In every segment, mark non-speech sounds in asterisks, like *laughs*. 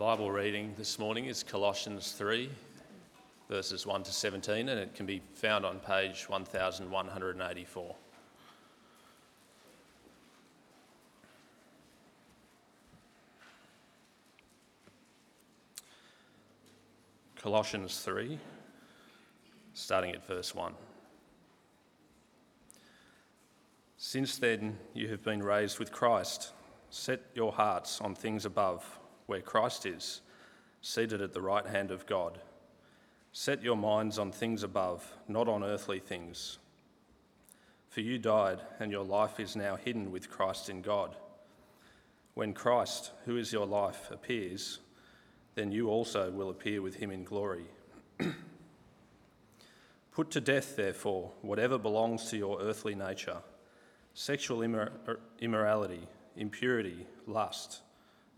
Bible reading this morning is Colossians 3, verses 1 to 17, and it can be found on page 1184. Colossians 3, starting at verse 1. Since then, you have been raised with Christ. Set your hearts on things above where Christ is, seated at the right hand of God. Set your minds on things above, not on earthly things. For you died, and your life is now hidden with Christ in God. When Christ, who is your life, appears, then you also will appear with him in glory. *clears throat* Put to death, therefore, whatever belongs to your earthly nature sexual immor- immorality, impurity, lust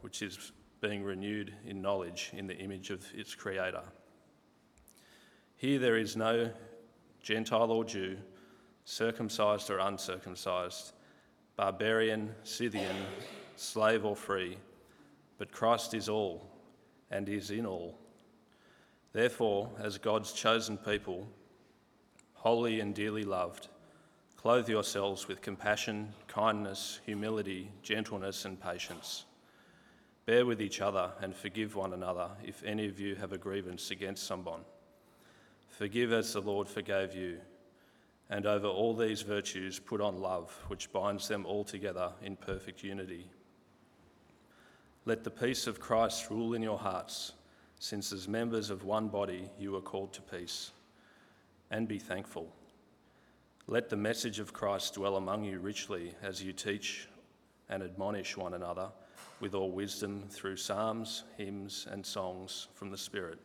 which is being renewed in knowledge in the image of its Creator. Here there is no Gentile or Jew, circumcised or uncircumcised, barbarian, Scythian, slave or free, but Christ is all and is in all. Therefore, as God's chosen people, holy and dearly loved, clothe yourselves with compassion, kindness, humility, gentleness, and patience. Bear with each other and forgive one another if any of you have a grievance against someone. Forgive as the Lord forgave you. And over all these virtues, put on love, which binds them all together in perfect unity. Let the peace of Christ rule in your hearts, since as members of one body you are called to peace. And be thankful. Let the message of Christ dwell among you richly as you teach and admonish one another with all wisdom through psalms, hymns, and songs from the Spirit,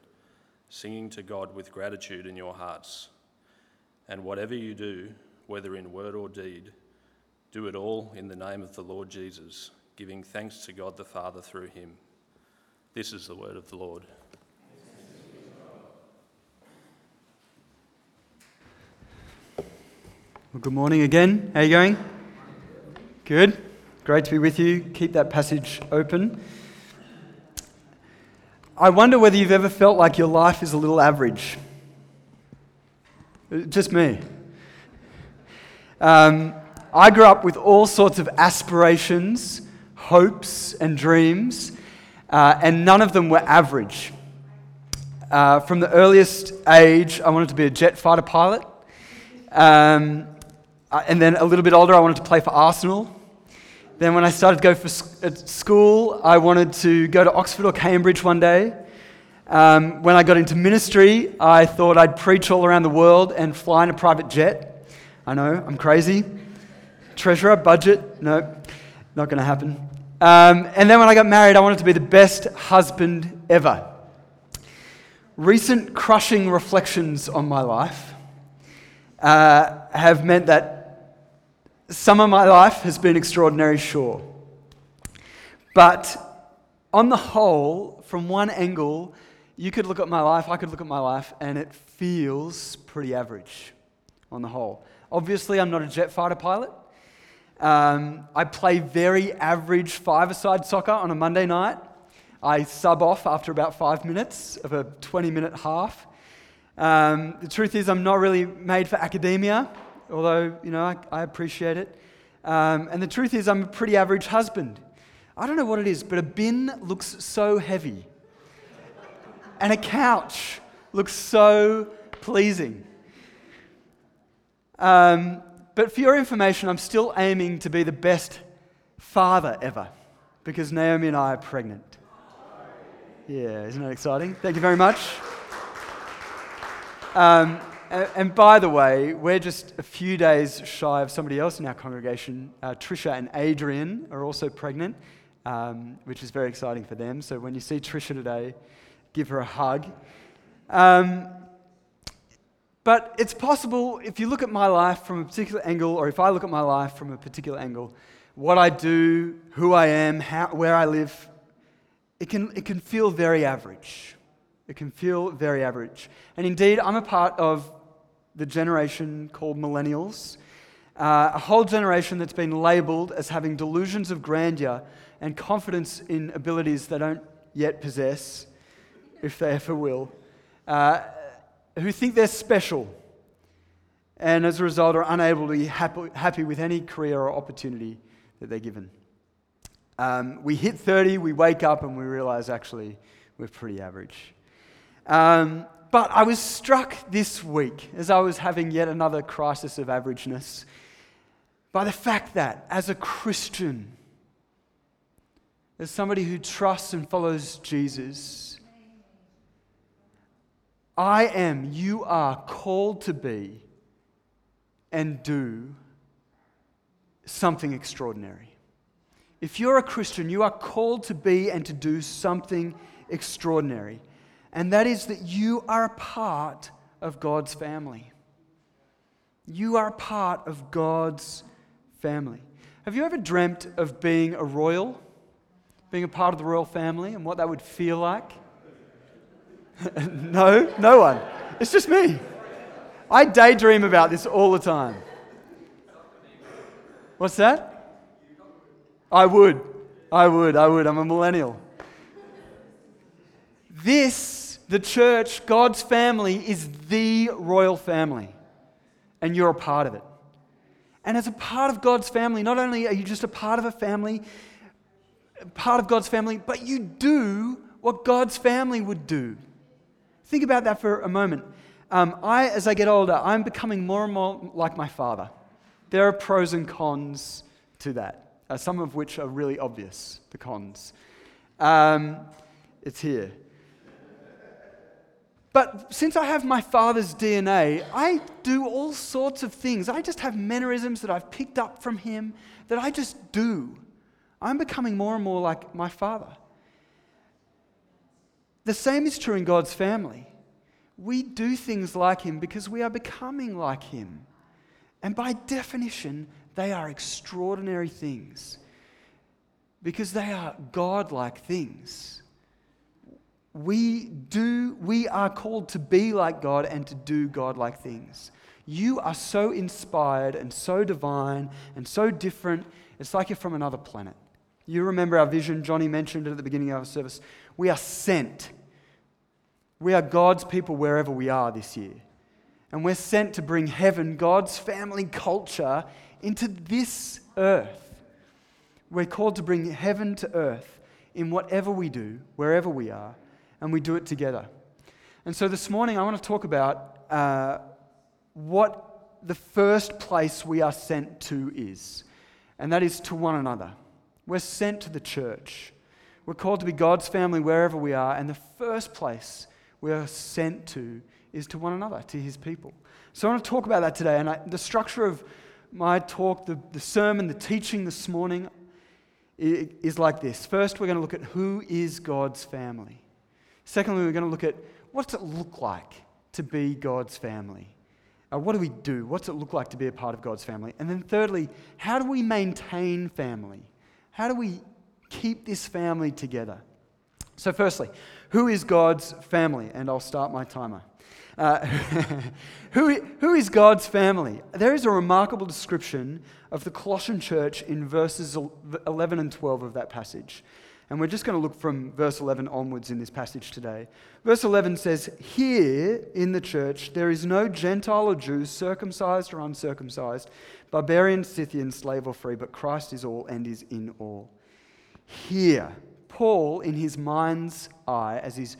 singing to God with gratitude in your hearts. And whatever you do, whether in word or deed, do it all in the name of the Lord Jesus, giving thanks to God the Father through him. This is the word of the Lord. Well, good morning again. How are you going? Good. Great to be with you. Keep that passage open. I wonder whether you've ever felt like your life is a little average. Just me. Um, I grew up with all sorts of aspirations, hopes, and dreams, uh, and none of them were average. Uh, from the earliest age, I wanted to be a jet fighter pilot. Um, uh, and then a little bit older, I wanted to play for Arsenal. Then, when I started to go for school, I wanted to go to Oxford or Cambridge one day. Um, when I got into ministry, I thought I'd preach all around the world and fly in a private jet. I know, I'm crazy. Treasurer, budget, no, not going to happen. Um, and then when I got married, I wanted to be the best husband ever. Recent crushing reflections on my life uh, have meant that some of my life has been extraordinary, sure. But on the whole, from one angle, you could look at my life, I could look at my life, and it feels pretty average on the whole. Obviously, I'm not a jet fighter pilot. Um, I play very average five-a-side soccer on a Monday night. I sub off after about five minutes of a 20 minute half. Um, the truth is, I'm not really made for academia although, you know, I, I appreciate it. Um, and the truth is, I'm a pretty average husband. I don't know what it is, but a bin looks so heavy. and a couch looks so pleasing. Um, but for your information, I'm still aiming to be the best father ever because Naomi and I are pregnant. Yeah, isn't that exciting? Thank you very much. Um, and by the way, we're just a few days shy of somebody else in our congregation. Uh, Trisha and Adrian are also pregnant. um, which is very exciting for them. So when you see Trisha today, give her a hug. Um, but it's possible if you look at my life from a particular angle, or if I look at my life from a particular angle, what I do, who I am, how, where I live, it can, it can feel very average. It can feel very average. And indeed, I'm a part of the generation called millennials, uh, a whole generation that's been labeled as having delusions of grandeur and confidence in abilities they don't yet possess, if they ever will, uh, who think they're special and as a result are unable to be happy, happy with any career or opportunity that they're given. Um, we hit 30, we wake up, and we realize actually we're pretty average. Um, but I was struck this week as I was having yet another crisis of averageness by the fact that as a Christian, as somebody who trusts and follows Jesus, I am, you are called to be and do something extraordinary. If you're a Christian, you are called to be and to do something extraordinary. And that is that you are part of God's family. You are part of God's family. Have you ever dreamt of being a royal? Being a part of the royal family and what that would feel like? *laughs* no, no one. It's just me. I daydream about this all the time. What's that? I would. I would. I would. I'm a millennial. This, the church, God's family, is the royal family. And you're a part of it. And as a part of God's family, not only are you just a part of a family, part of God's family, but you do what God's family would do. Think about that for a moment. Um, I, as I get older, I'm becoming more and more like my father. There are pros and cons to that, uh, some of which are really obvious, the cons. Um, it's here. But since I have my father's DNA, I do all sorts of things. I just have mannerisms that I've picked up from him that I just do. I'm becoming more and more like my father. The same is true in God's family. We do things like him because we are becoming like him. And by definition, they are extraordinary things because they are God-like things. We do we are called to be like God and to do God-like things. You are so inspired and so divine and so different. It's like you're from another planet. You remember our vision, Johnny mentioned it at the beginning of our service. We are sent. We are God's people wherever we are this year. And we're sent to bring heaven, God's family culture, into this earth. We're called to bring heaven to earth in whatever we do, wherever we are, and we do it together. And so this morning, I want to talk about uh, what the first place we are sent to is, and that is to one another. We're sent to the church. We're called to be God's family wherever we are, and the first place we are sent to is to one another, to his people. So I want to talk about that today. And I, the structure of my talk, the, the sermon, the teaching this morning is like this. First, we're going to look at who is God's family. Secondly, we're going to look at what's it look like to be God's family. Uh, what do we do? What's it look like to be a part of God's family? And then thirdly, how do we maintain family? How do we keep this family together? So, firstly, who is God's family? And I'll start my timer. Uh, *laughs* who, who is God's family? There is a remarkable description of the Colossian church in verses 11 and 12 of that passage. And we're just going to look from verse 11 onwards in this passage today. Verse 11 says, Here in the church there is no Gentile or Jew, circumcised or uncircumcised, barbarian, Scythian, slave or free, but Christ is all and is in all. Here, Paul, in his mind's eye, as he's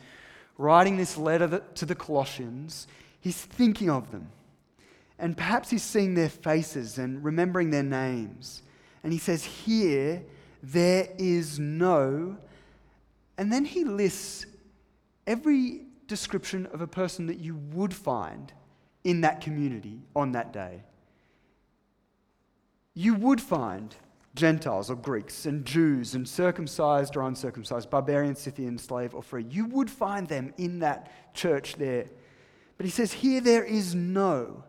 writing this letter to the Colossians, he's thinking of them. And perhaps he's seeing their faces and remembering their names. And he says, Here there is no. And then he lists every description of a person that you would find in that community on that day. You would find Gentiles or Greeks, and Jews, and circumcised or uncircumcised, barbarian, Scythian, slave or free. You would find them in that church there. But he says, here there is no.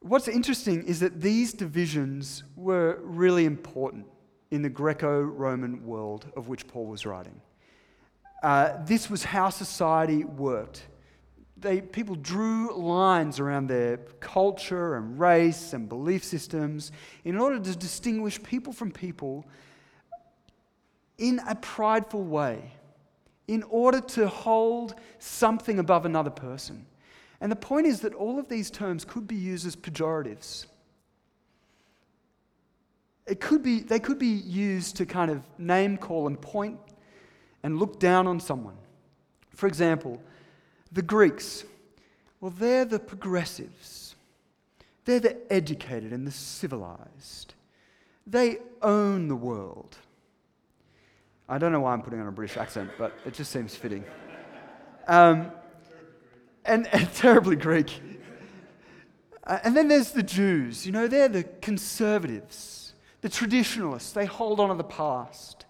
What's interesting is that these divisions were really important in the Greco Roman world of which Paul was writing. Uh, this was how society worked they, people drew lines around their culture and race and belief systems in order to distinguish people from people in a prideful way, in order to hold something above another person. And the point is that all of these terms could be used as pejoratives. It could be, they could be used to kind of name call and point and look down on someone. For example, the Greeks, well, they're the progressives. They're the educated and the civilized. They own the world. I don't know why I'm putting on a British accent, but it just seems fitting. Um, and, and, *laughs* terribly Greek. Uh, and then there's the Jews. You know, they're the conservatives, the traditionalists. They hold on to the past.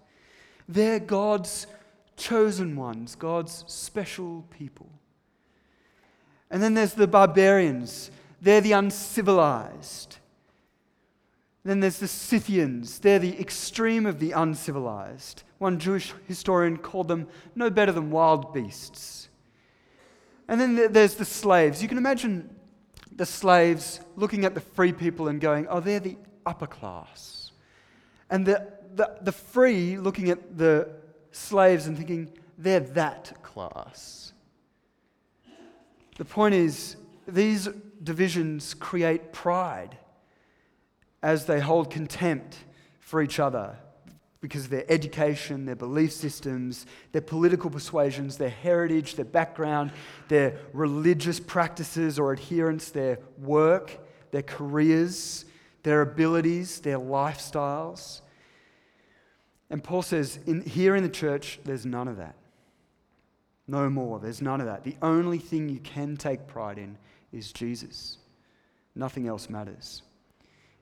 They're God's chosen ones, God's special people. And then there's the barbarians, they're the uncivilized. Then there's the Scythians, they're the extreme of the uncivilized. One Jewish historian called them no better than wild beasts. And then there's the slaves. You can imagine the slaves looking at the free people and going, oh, they're the upper class. And the, the, the free looking at the slaves and thinking, they're that class. The point is, these divisions create pride as they hold contempt for each other because of their education, their belief systems, their political persuasions, their heritage, their background, their religious practices or adherence, their work, their careers, their abilities, their lifestyles. And Paul says, in, here in the church, there's none of that. No more. There's none of that. The only thing you can take pride in is Jesus. Nothing else matters.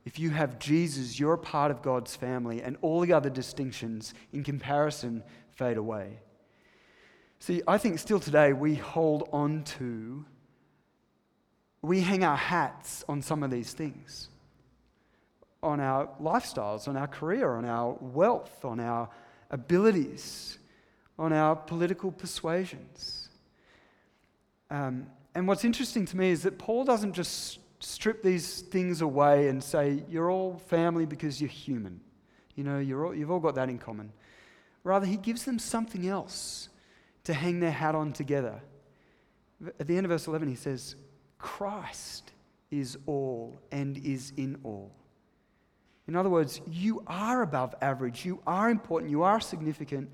If you have Jesus, you're a part of God's family, and all the other distinctions in comparison fade away. See, I think still today we hold on to, we hang our hats on some of these things on our lifestyles, on our career, on our wealth, on our abilities on our political persuasions. Um, and what's interesting to me is that Paul doesn't just strip these things away and say, you're all family because you're human. You know, you're all, you've all got that in common. Rather, he gives them something else to hang their hat on together. At the end of verse 11, he says, Christ is all and is in all. In other words, you are above average, you are important, you are significant,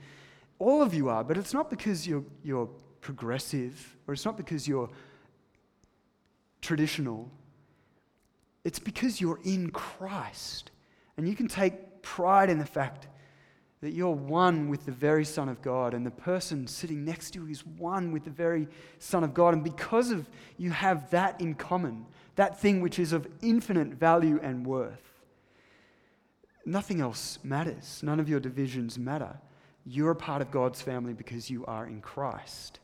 all of you are, but it's not because you're, you're progressive or it's not because you're traditional. It's because you're in Christ. And you can take pride in the fact that you're one with the very Son of God, and the person sitting next to you is one with the very Son of God. And because of you have that in common, that thing which is of infinite value and worth, nothing else matters. None of your divisions matter. You're a part of God's family because you are in Christ.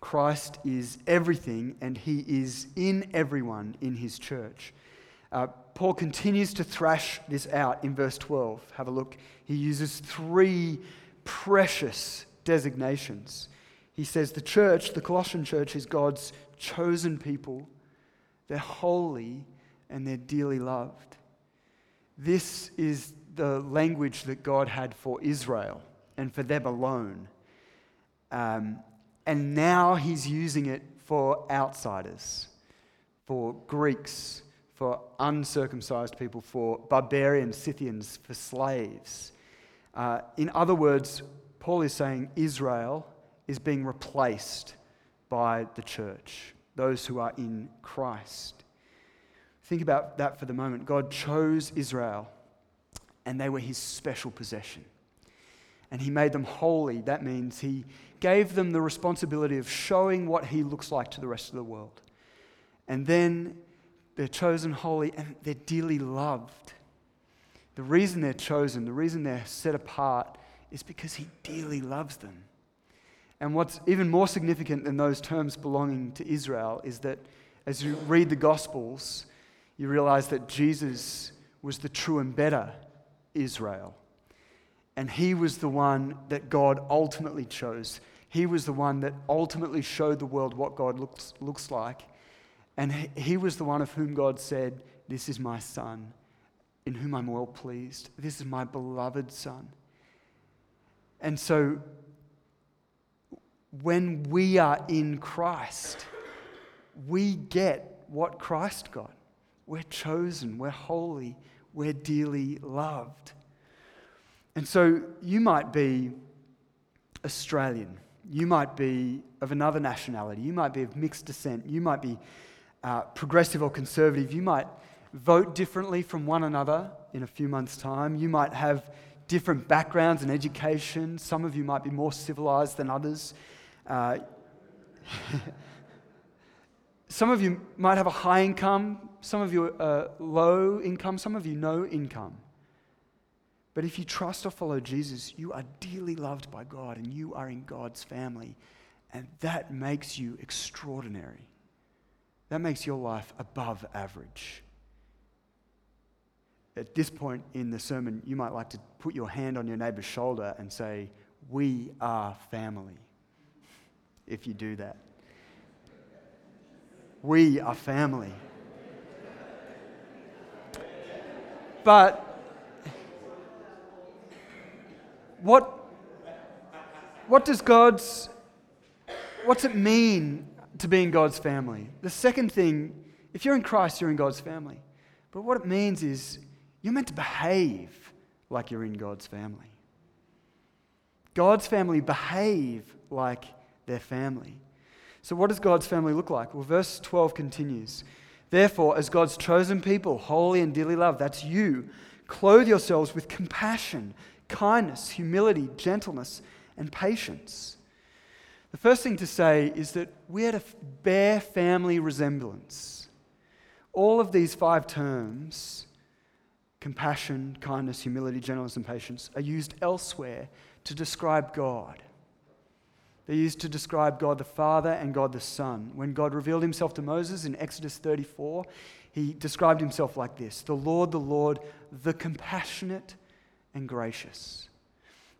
Christ is everything, and He is in everyone in His church. Uh, Paul continues to thrash this out in verse 12. Have a look. He uses three precious designations. He says the church, the Colossian church, is God's chosen people. They're holy and they're dearly loved. This is the language that God had for Israel and for them alone. Um, and now he's using it for outsiders, for Greeks, for uncircumcised people, for barbarians, Scythians, for slaves. Uh, in other words, Paul is saying Israel is being replaced by the church, those who are in Christ. Think about that for the moment. God chose Israel, and they were his special possession. And he made them holy. That means he gave them the responsibility of showing what he looks like to the rest of the world. And then they're chosen holy, and they're dearly loved. The reason they're chosen, the reason they're set apart, is because He dearly loves them. And what's even more significant than those terms belonging to Israel is that as you read the Gospels, you realize that Jesus was the true and better Israel. And he was the one that God ultimately chose. He was the one that ultimately showed the world what God looks, looks like. And he was the one of whom God said, This is my son, in whom I'm well pleased. This is my beloved son. And so, when we are in Christ, we get what Christ got. We're chosen, we're holy, we're dearly loved. And so you might be Australian, you might be of another nationality, you might be of mixed descent, you might be uh, progressive or conservative, you might vote differently from one another in a few months' time, you might have different backgrounds and education, some of you might be more civilized than others. Uh, *laughs* some of you might have a high income, some of you are low income, some of you no income. But if you trust or follow Jesus, you are dearly loved by God and you are in God's family. And that makes you extraordinary. That makes your life above average. At this point in the sermon, you might like to put your hand on your neighbor's shoulder and say, We are family. If you do that, we are family. But what, what does God's, what's it mean to be in God's family? The second thing, if you're in Christ, you're in God's family. But what it means is you're meant to behave like you're in God's family. God's family behave like their family. So, what does God's family look like? Well, verse 12 continues. Therefore, as God's chosen people, holy and dearly loved, that's you, clothe yourselves with compassion kindness, humility, gentleness, and patience. The first thing to say is that we had a bear family resemblance. All of these five terms compassion, kindness, humility, gentleness, and patience are used elsewhere to describe God. They're used to describe God the Father and God the Son. When God revealed himself to Moses in Exodus 34, he described himself like this The Lord, the Lord, the compassionate and gracious.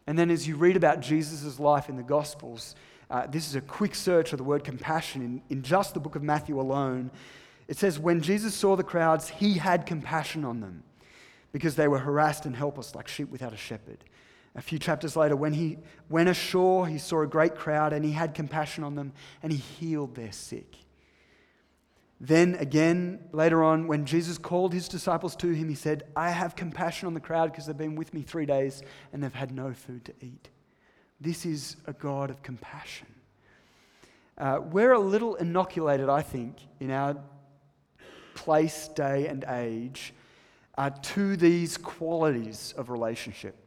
And then, as you read about Jesus' life in the Gospels, uh, this is a quick search of the word compassion in, in just the book of Matthew alone. It says, When Jesus saw the crowds, he had compassion on them because they were harassed and helpless like sheep without a shepherd. A few chapters later, when he went ashore, he saw a great crowd and he had compassion on them and he healed their sick. Then again, later on, when Jesus called his disciples to him, he said, I have compassion on the crowd because they've been with me three days and they've had no food to eat. This is a God of compassion. Uh, we're a little inoculated, I think, in our place, day, and age uh, to these qualities of relationship.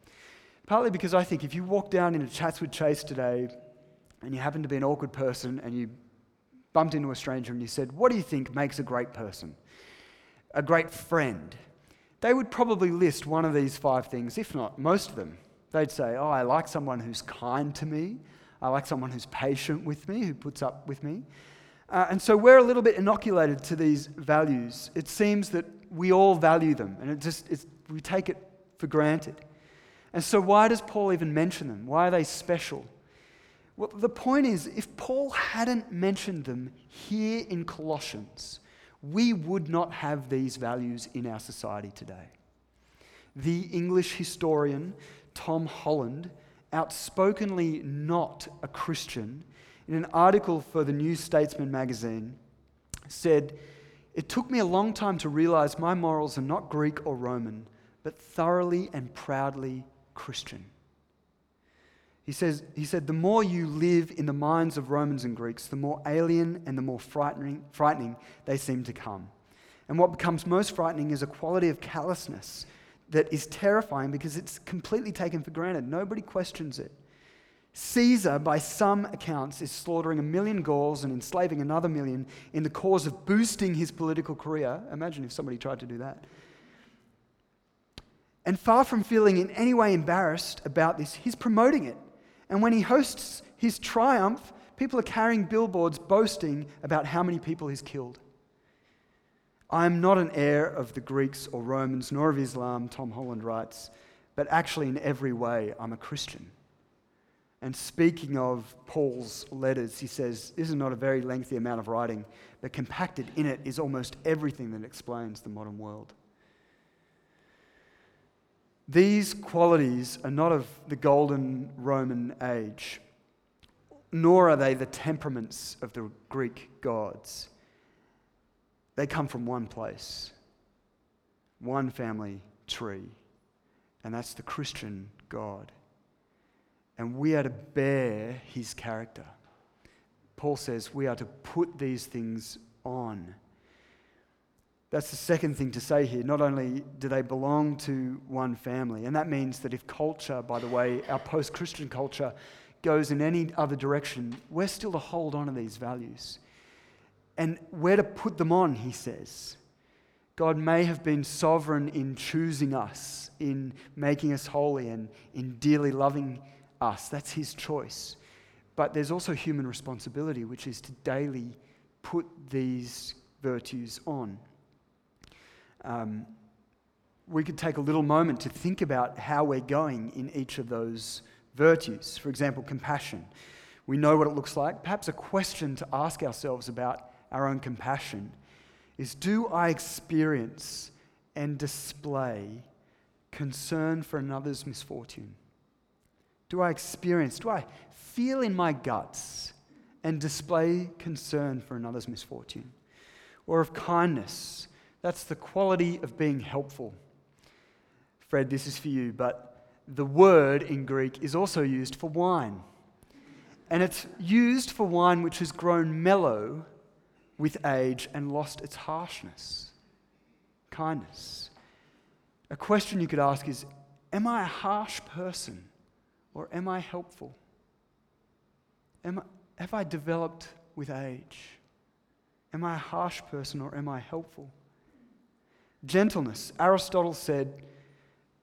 Partly because I think if you walk down into Chatswood Chase today and you happen to be an awkward person and you bumped into a stranger and you said, What do you think makes a great person? A great friend? They would probably list one of these five things, if not most of them. They'd say, Oh, I like someone who's kind to me. I like someone who's patient with me, who puts up with me. Uh, and so we're a little bit inoculated to these values. It seems that we all value them, and it just, we take it for granted. And so, why does Paul even mention them? Why are they special? Well, the point is, if Paul hadn't mentioned them here in Colossians, we would not have these values in our society today. The English historian Tom Holland, outspokenly not a Christian, in an article for the New Statesman magazine, said, It took me a long time to realize my morals are not Greek or Roman, but thoroughly and proudly Christian. He, says, he said, The more you live in the minds of Romans and Greeks, the more alien and the more frightening, frightening they seem to come. And what becomes most frightening is a quality of callousness that is terrifying because it's completely taken for granted. Nobody questions it. Caesar, by some accounts, is slaughtering a million Gauls and enslaving another million in the cause of boosting his political career. Imagine if somebody tried to do that. And far from feeling in any way embarrassed about this, he's promoting it. And when he hosts his triumph, people are carrying billboards boasting about how many people he's killed. I am not an heir of the Greeks or Romans nor of Islam, Tom Holland writes, but actually, in every way, I'm a Christian. And speaking of Paul's letters, he says, This is not a very lengthy amount of writing, but compacted in it is almost everything that explains the modern world. These qualities are not of the golden Roman age, nor are they the temperaments of the Greek gods. They come from one place, one family tree, and that's the Christian God and we are to bear his character. Paul says we are to put these things on. That's the second thing to say here. Not only do they belong to one family, and that means that if culture, by the way, our post Christian culture, goes in any other direction, we're still to hold on to these values. And where to put them on, he says. God may have been sovereign in choosing us, in making us holy, and in dearly loving us. That's his choice. But there's also human responsibility, which is to daily put these virtues on. Um, we could take a little moment to think about how we're going in each of those virtues. For example, compassion. We know what it looks like. Perhaps a question to ask ourselves about our own compassion is Do I experience and display concern for another's misfortune? do I experience, do I feel in my guts and display concern for another's misfortune? Or of kindness, that's the quality of being helpful. Fred, this is for you, but the word in Greek is also used for wine. And it's used for wine which has grown mellow with age and lost its harshness. Kindness. A question you could ask is Am I a harsh person? Or am I helpful? Am I, have I developed with age? Am I a harsh person or am I helpful? Gentleness. Aristotle said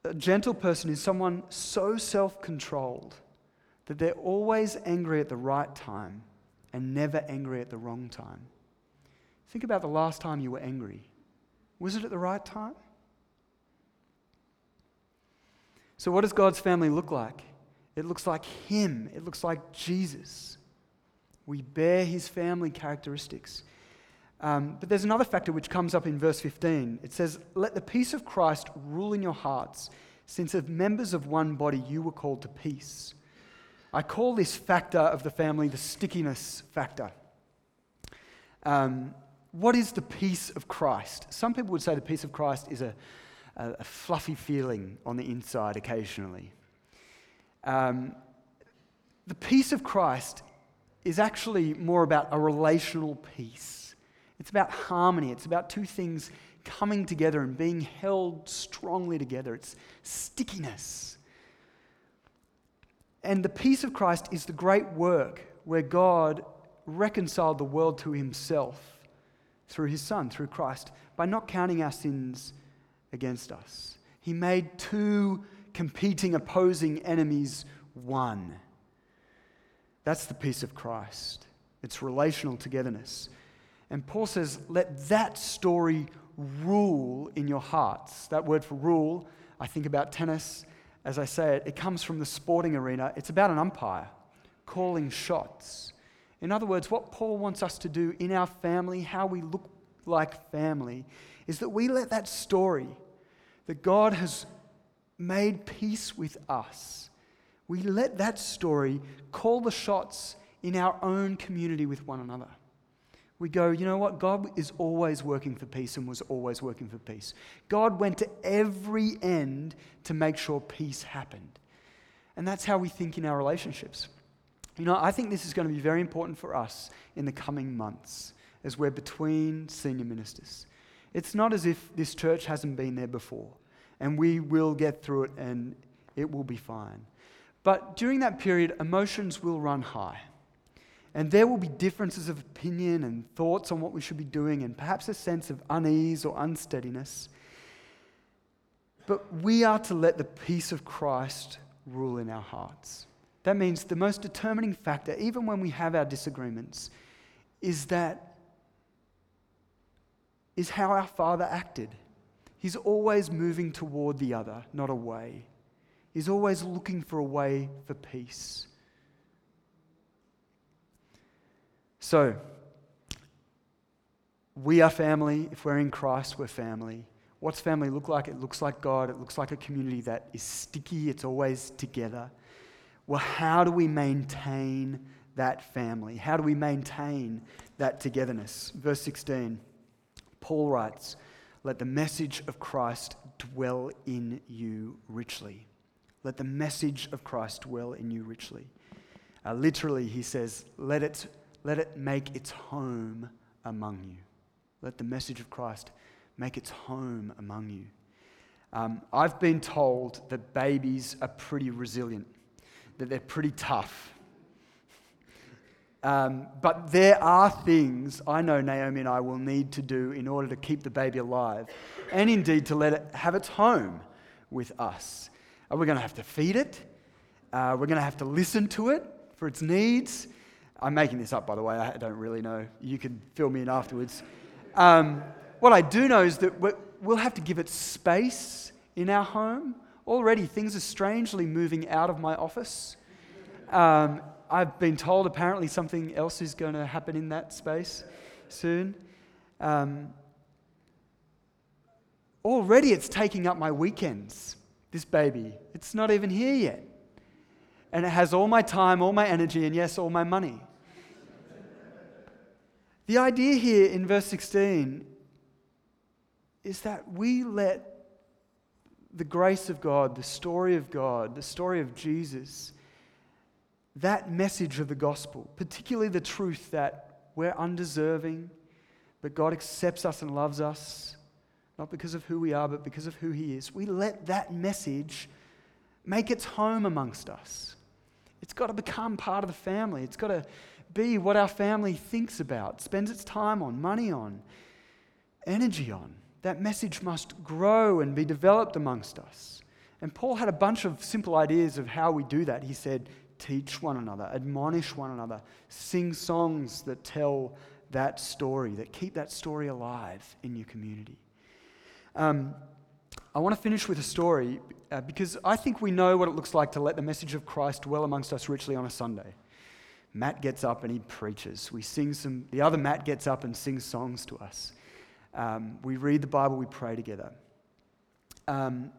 a gentle person is someone so self controlled that they're always angry at the right time and never angry at the wrong time. Think about the last time you were angry. Was it at the right time? So, what does God's family look like? It looks like Him, it looks like Jesus. We bear His family characteristics. Um, but there's another factor which comes up in verse 15. It says, Let the peace of Christ rule in your hearts, since as members of one body you were called to peace. I call this factor of the family the stickiness factor. Um, what is the peace of Christ? Some people would say the peace of Christ is a, a, a fluffy feeling on the inside occasionally. Um, the peace of Christ is actually more about a relational peace. It's about harmony. It's about two things coming together and being held strongly together. It's stickiness. And the peace of Christ is the great work where God reconciled the world to himself through his Son, through Christ, by not counting our sins against us. He made two competing, opposing enemies one. That's the peace of Christ. It's relational togetherness. And Paul says, let that story rule in your hearts. That word for rule, I think about tennis. As I say it, it comes from the sporting arena. It's about an umpire calling shots. In other words, what Paul wants us to do in our family, how we look like family, is that we let that story that God has made peace with us, we let that story call the shots in our own community with one another. We go, you know what? God is always working for peace and was always working for peace. God went to every end to make sure peace happened. And that's how we think in our relationships. You know, I think this is going to be very important for us in the coming months as we're between senior ministers. It's not as if this church hasn't been there before and we will get through it and it will be fine. But during that period, emotions will run high. And there will be differences of opinion and thoughts on what we should be doing, and perhaps a sense of unease or unsteadiness. But we are to let the peace of Christ rule in our hearts. That means the most determining factor, even when we have our disagreements, is that is how our Father acted. He's always moving toward the other, not away. He's always looking for a way for peace. So, we are family. If we're in Christ, we're family. What's family look like? It looks like God. It looks like a community that is sticky, it's always together. Well, how do we maintain that family? How do we maintain that togetherness? Verse 16, Paul writes, Let the message of Christ dwell in you richly. Let the message of Christ dwell in you richly. Uh, literally, he says, let it, let it make its home among you. Let the message of Christ make its home among you. Um, I've been told that babies are pretty resilient, that they're pretty tough. Um, but there are things I know Naomi and I will need to do in order to keep the baby alive, and indeed to let it have its home with us. Are we going to have to feed it? Uh, we're going to have to listen to it for its needs. I'm making this up, by the way. I don't really know. You can fill me in afterwards. Um, what I do know is that we'll have to give it space in our home. Already, things are strangely moving out of my office. Um, I've been told apparently something else is going to happen in that space soon. Um, already, it's taking up my weekends, this baby. It's not even here yet. And it has all my time, all my energy, and yes, all my money. the idea here in verse 16 is that we let the grace of God, the story of God, the story of Jesus, that message of the gospel, particularly the truth that we're undeserving, but God accepts us and loves us, not because of who we are, but because of who He is. We let that message make its home amongst us. It's got to become part of the family. It's got to be what our family thinks about, spends its time on, money on, energy on that message must grow and be developed amongst us. And Paul had a bunch of simple ideas of how we do that. He said, teach one another, admonish one another, sing songs that tell that story, that keep that story alive in your community. Um, I want to finish with a story uh, because I think we know what it looks like to let the message of Christ dwell amongst us richly on a Sunday. Matt gets up and he preaches. We sing some, the other Matt gets up and sings songs to us. Um, we read the Bible, we pray together. Um,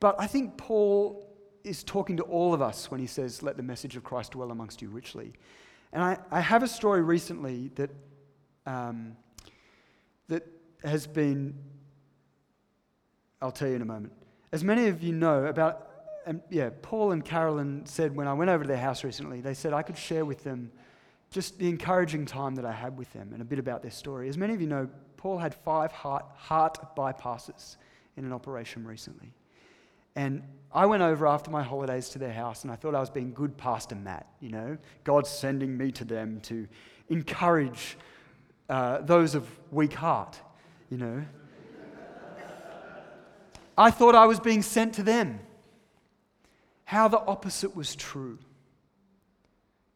but I think Paul is talking to all of us when he says, Let the message of Christ dwell amongst you richly. And I, I have a story recently that, um, that has been, I'll tell you in a moment. As many of you know, about, and yeah, Paul and Carolyn said when I went over to their house recently, they said I could share with them just the encouraging time that I had with them and a bit about their story. As many of you know, Paul had five heart, heart bypasses in an operation recently. And I went over after my holidays to their house and I thought I was being good Pastor Matt, you know, God's sending me to them to encourage uh, those of weak heart, you know. I thought I was being sent to them. How the opposite was true.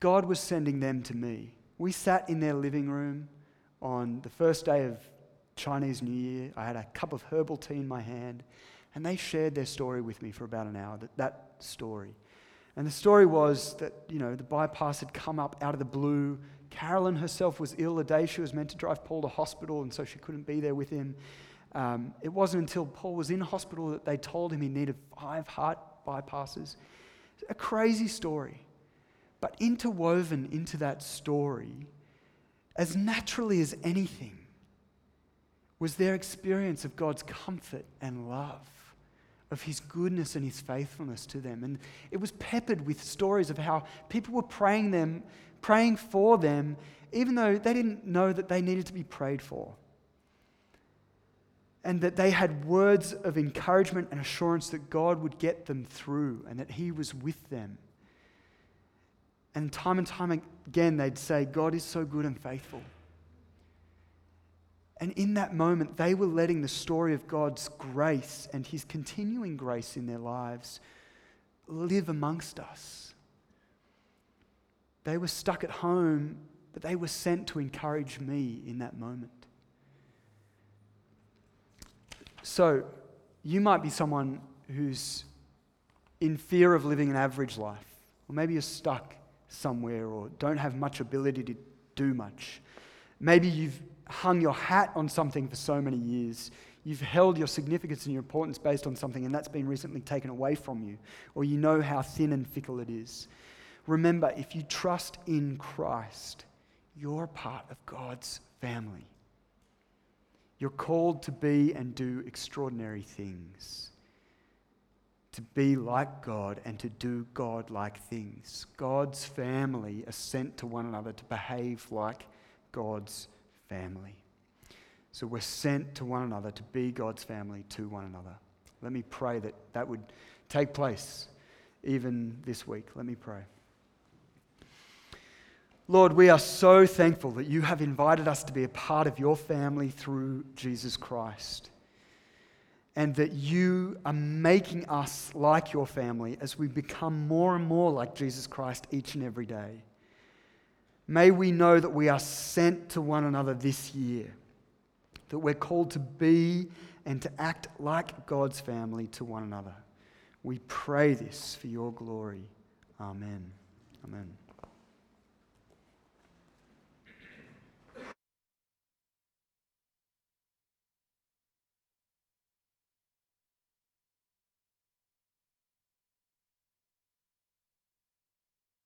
God was sending them to me. We sat in their living room on the first day of Chinese New Year. I had a cup of herbal tea in my hand, and they shared their story with me for about an hour, that, that story. And the story was that, you know, the bypass had come up out of the blue. Carolyn herself was ill the day she was meant to drive Paul to hospital, and so she couldn't be there with him. Um, it wasn't until Paul was in hospital that they told him he needed five heart bypasses. A crazy story. But interwoven into that story, as naturally as anything, was their experience of God's comfort and love, of His goodness and His faithfulness to them. And it was peppered with stories of how people were praying them, praying for them, even though they didn't know that they needed to be prayed for. And that they had words of encouragement and assurance that God would get them through and that He was with them. And time and time again, they'd say, God is so good and faithful. And in that moment, they were letting the story of God's grace and His continuing grace in their lives live amongst us. They were stuck at home, but they were sent to encourage me in that moment. So, you might be someone who's in fear of living an average life, or maybe you're stuck somewhere or don't have much ability to do much. Maybe you've hung your hat on something for so many years. You've held your significance and your importance based on something, and that's been recently taken away from you, or you know how thin and fickle it is. Remember, if you trust in Christ, you're part of God's family. You're called to be and do extraordinary things, to be like God and to do God like things. God's family are sent to one another to behave like God's family. So we're sent to one another to be God's family to one another. Let me pray that that would take place even this week. Let me pray. Lord, we are so thankful that you have invited us to be a part of your family through Jesus Christ. And that you are making us like your family as we become more and more like Jesus Christ each and every day. May we know that we are sent to one another this year, that we're called to be and to act like God's family to one another. We pray this for your glory. Amen. Amen.